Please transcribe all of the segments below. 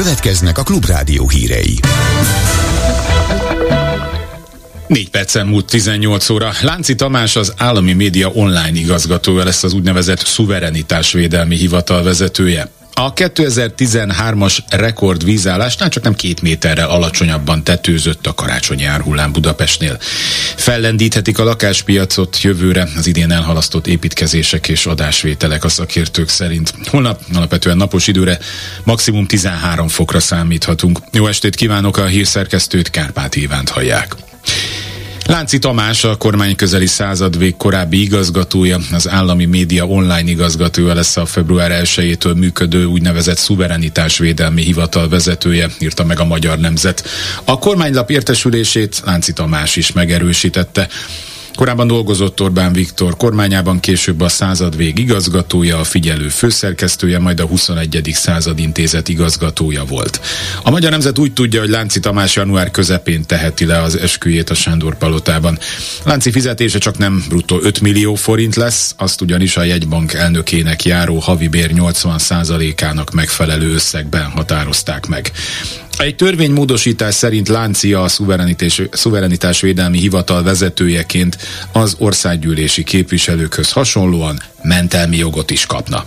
Következnek a Klubrádió hírei. 4 percen múlt 18 óra. Lánci Tamás az állami média online igazgatója lesz az úgynevezett szuverenitásvédelmi hivatal vezetője. A 2013-as rekord vízállásnál csak nem két méterrel alacsonyabban tetőzött a karácsonyi árhullám Budapestnél. Fellendíthetik a lakáspiacot jövőre az idén elhalasztott építkezések és adásvételek a szakértők szerint. Holnap alapvetően napos időre maximum 13 fokra számíthatunk. Jó estét kívánok a hírszerkesztőt, Kárpát Ivánt hallják. Lánci Tamás, a kormány közeli századvég korábbi igazgatója, az állami média online igazgatója lesz a február 1-től működő úgynevezett szuverenitásvédelmi hivatal vezetője, írta meg a Magyar Nemzet. A kormánylap értesülését Lánci Tamás is megerősítette. Korábban dolgozott Orbán Viktor kormányában, később a századvég igazgatója, a figyelő főszerkesztője, majd a 21. század intézet igazgatója volt. A Magyar Nemzet úgy tudja, hogy Lánci Tamás január közepén teheti le az esküjét a Sándor palotában. Lánci fizetése csak nem bruttó 5 millió forint lesz, azt ugyanis a jegybank elnökének járó havi bér 80%-ának megfelelő összegben határozták meg. Egy törvénymódosítás szerint Láncia a szuverenitás, szuverenitásvédelmi hivatal vezetőjeként az országgyűlési képviselőkhöz hasonlóan mentelmi jogot is kapna.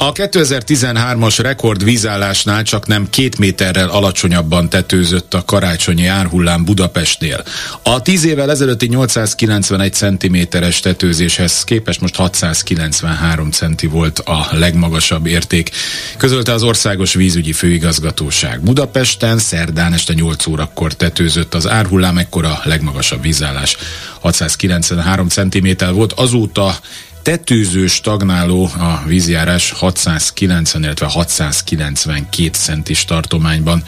A 2013-as rekord vízállásnál csak nem két méterrel alacsonyabban tetőzött a karácsonyi árhullám Budapestnél. A 10 évvel ezelőtti 891 cm-es tetőzéshez képest most 693 centi volt a legmagasabb érték, közölte az Országos Vízügyi Főigazgatóság. Budapesten szerdán este 8 órakor tetőzött az árhullám, ekkor a legmagasabb vízállás 693 cm volt, azóta tetőző stagnáló a vízjárás 690, illetve 692 centis tartományban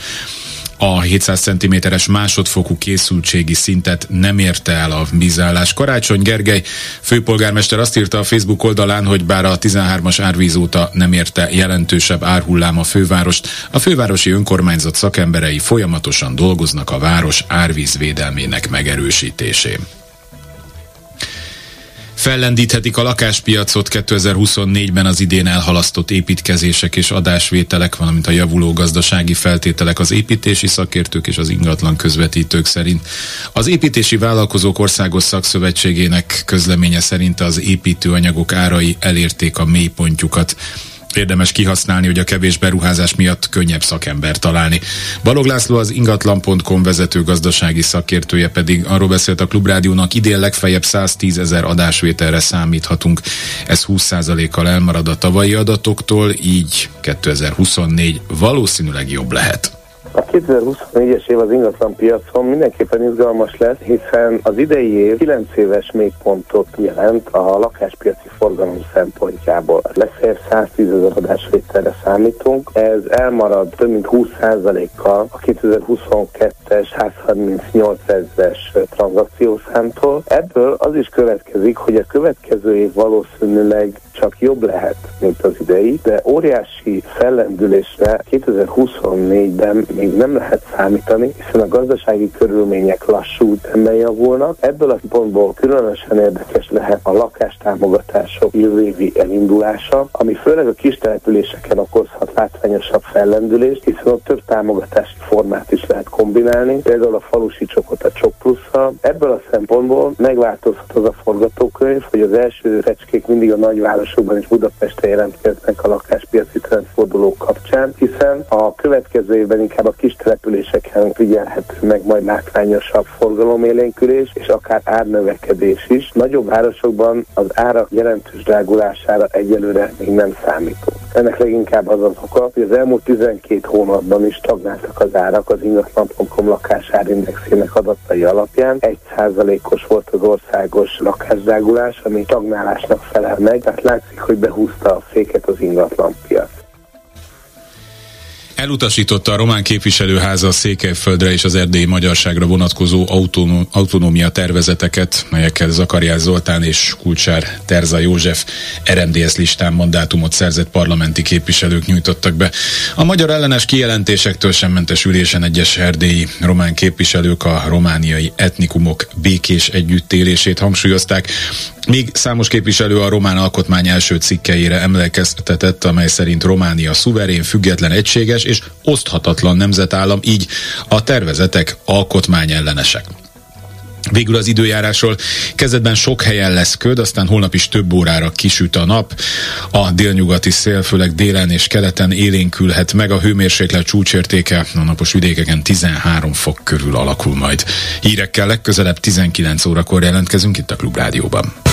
a 700 cm-es másodfokú készültségi szintet nem érte el a vízállás. Karácsony Gergely főpolgármester azt írta a Facebook oldalán, hogy bár a 13-as árvíz óta nem érte jelentősebb árhullám a fővárost, a fővárosi önkormányzat szakemberei folyamatosan dolgoznak a város árvízvédelmének megerősítésén. Fellendíthetik a lakáspiacot 2024-ben az idén elhalasztott építkezések és adásvételek, valamint a javuló gazdasági feltételek az építési szakértők és az ingatlan közvetítők szerint. Az építési vállalkozók országos szakszövetségének közleménye szerint az építőanyagok árai elérték a mélypontjukat érdemes kihasználni, hogy a kevés beruházás miatt könnyebb szakember találni. Balog László az ingatlan.com vezető gazdasági szakértője pedig arról beszélt a Klubrádiónak, idén legfeljebb 110 ezer adásvételre számíthatunk. Ez 20%-kal elmarad a tavalyi adatoktól, így 2024 valószínűleg jobb lehet. A 2024-es év az ingatlan piacon mindenképpen izgalmas lesz, hiszen az idei év 9 éves mélypontot jelent a lakáspiaci forgalom szempontjából. Lesz 110 ezer adásvételre számítunk, ez elmarad több mint 20%-kal a 2022-es 138 ezeres tranzakciószámtól. Ebből az is következik, hogy a következő év valószínűleg csak jobb lehet, mint az idei, de óriási fellendülésre 2024-ben még nem lehet számítani, hiszen a gazdasági körülmények lassú ütemben javulnak. Ebből a pontból különösen érdekes lehet a lakástámogatások jövőévi elindulása, ami főleg a kis településeken okozhat látványosabb fellendülést, hiszen ott több támogatási formát is lehet kombinálni, például a falusi csokot a csok plusszal. Ebből a szempontból megváltozhat az a forgatókönyv, hogy az első fecskék mindig a nagyvárosokban és Budapesten jelentkeznek a lakáspiaci trendfordulók kapcsán, hiszen a következő évben inkább a kis településeken figyelhető meg majd látványosabb forgalomélénkülés és akár árnövekedés is. Nagyobb városokban az árak jelentős drágulására egyelőre még nem számítunk. Ennek leginkább az az oka, hogy az elmúlt 12 hónapban is stagnáltak az árak az ingatlan.com lakásárindexének adatai alapján. 1%-os volt az országos lakásdrágulás, ami stagnálásnak felel meg, tehát látszik, hogy behúzta a féket az ingatlan piac. Elutasította a román képviselőháza a Székelyföldre és az erdélyi magyarságra vonatkozó autonó, autonómia tervezeteket, melyekkel Zakariás Zoltán és Kulcsár Terza József RMDS listán mandátumot szerzett parlamenti képviselők nyújtottak be. A magyar ellenes kijelentésektől sem mentes ülésen egyes erdélyi román képviselők a romániai etnikumok békés együttélését hangsúlyozták, Míg számos képviselő a román alkotmány első cikkeire emlékeztetett, amely szerint Románia szuverén, független, egységes és oszthatatlan nemzetállam, így a tervezetek alkotmányellenesek. Végül az időjárásról kezdetben sok helyen lesz köd, aztán holnap is több órára kisüt a nap. A délnyugati szél, főleg délen és keleten élénkülhet meg a hőmérséklet csúcsértéke, a napos vidékeken 13 fok körül alakul majd. Hírekkel legközelebb 19 órakor jelentkezünk itt a Klubrádióban.